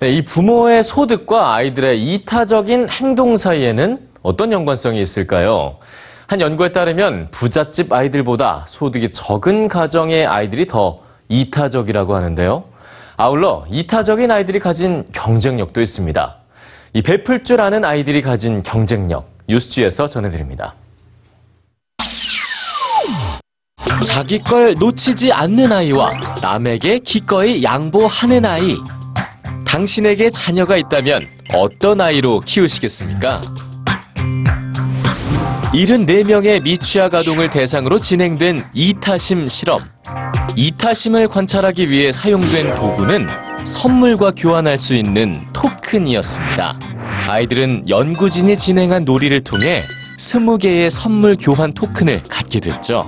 네, 이 부모의 소득과 아이들의 이타적인 행동 사이에는 어떤 연관성이 있을까요? 한 연구에 따르면 부잣집 아이들보다 소득이 적은 가정의 아이들이 더 이타적이라고 하는데요. 아울러 이타적인 아이들이 가진 경쟁력도 있습니다. 이 베풀 줄 아는 아이들이 가진 경쟁력, 뉴스지에서 전해드립니다. 자기 걸 놓치지 않는 아이와 남에게 기꺼이 양보하는 아이. 당신에게 자녀가 있다면 어떤 아이로 키우시겠습니까? 74명의 미취학 아동을 대상으로 진행된 이타심 실험. 이타심을 관찰하기 위해 사용된 도구는 선물과 교환할 수 있는 토큰이었습니다. 아이들은 연구진이 진행한 놀이를 통해 20개의 선물 교환 토큰을 갖게 됐죠.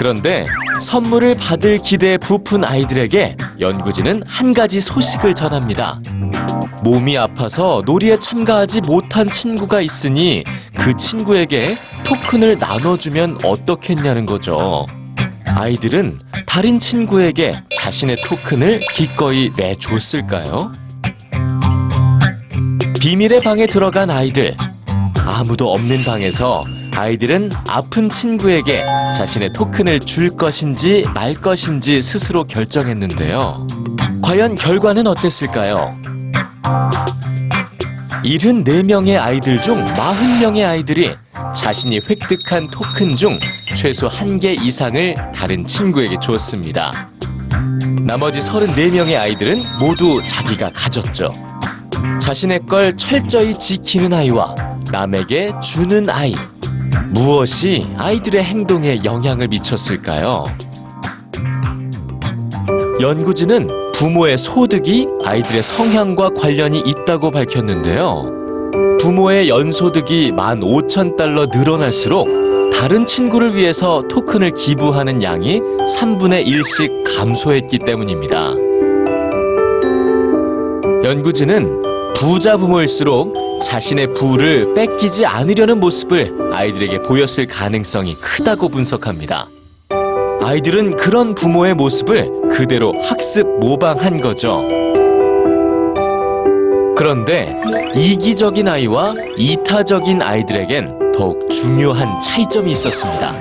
그런데 선물을 받을 기대에 부푼 아이들에게 연구진은 한 가지 소식을 전합니다. 몸이 아파서 놀이에 참가하지 못한 친구가 있으니 그 친구에게 토큰을 나눠주면 어떻겠냐는 거죠. 아이들은 다른 친구에게 자신의 토큰을 기꺼이 내줬을까요? 비밀의 방에 들어간 아이들. 아무도 없는 방에서 아이들은 아픈 친구에게 자신의 토큰을 줄 것인지 말 것인지 스스로 결정했는데요. 과연 결과는 어땠을까요? 74명의 아이들 중 40명의 아이들이 자신이 획득한 토큰 중 최소 1개 이상을 다른 친구에게 줬습니다. 나머지 34명의 아이들은 모두 자기가 가졌죠. 자신의 걸 철저히 지키는 아이와 남에게 주는 아이. 무엇이 아이들의 행동에 영향을 미쳤을까요? 연구진은 부모의 소득이 아이들의 성향과 관련이 있다고 밝혔는데요. 부모의 연소득이 15,000달러 늘어날수록 다른 친구를 위해서 토큰을 기부하는 양이 3분의 1씩 감소했기 때문입니다. 연구진은 부자 부모일수록 자신의 부를 뺏기지 않으려는 모습을 아이들에게 보였을 가능성이 크다고 분석합니다. 아이들은 그런 부모의 모습을 그대로 학습 모방한 거죠. 그런데 이기적인 아이와 이타적인 아이들에겐 더욱 중요한 차이점이 있었습니다.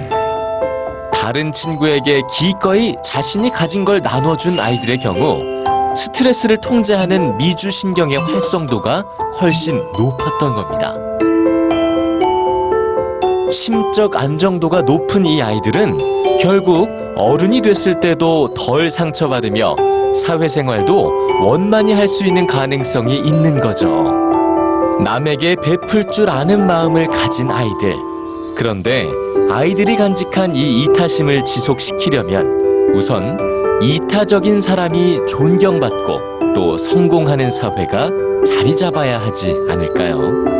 다른 친구에게 기꺼이 자신이 가진 걸 나눠준 아이들의 경우 스트레스를 통제하는 미주신경의 활성도가 훨씬 높았던 겁니다. 심적 안정도가 높은 이 아이들은 결국 어른이 됐을 때도 덜 상처받으며 사회생활도 원만히 할 수 있는 가능성이 있는 거죠. 남에게 베풀 줄 아는 마음을 가진 아이들. 그런데 아이들이 간직한 이 이타심을 지속시키려면 우선 이타적인 사람이 존경받고 또 성공하는 사회가 자리 잡아야 하지 않을까요?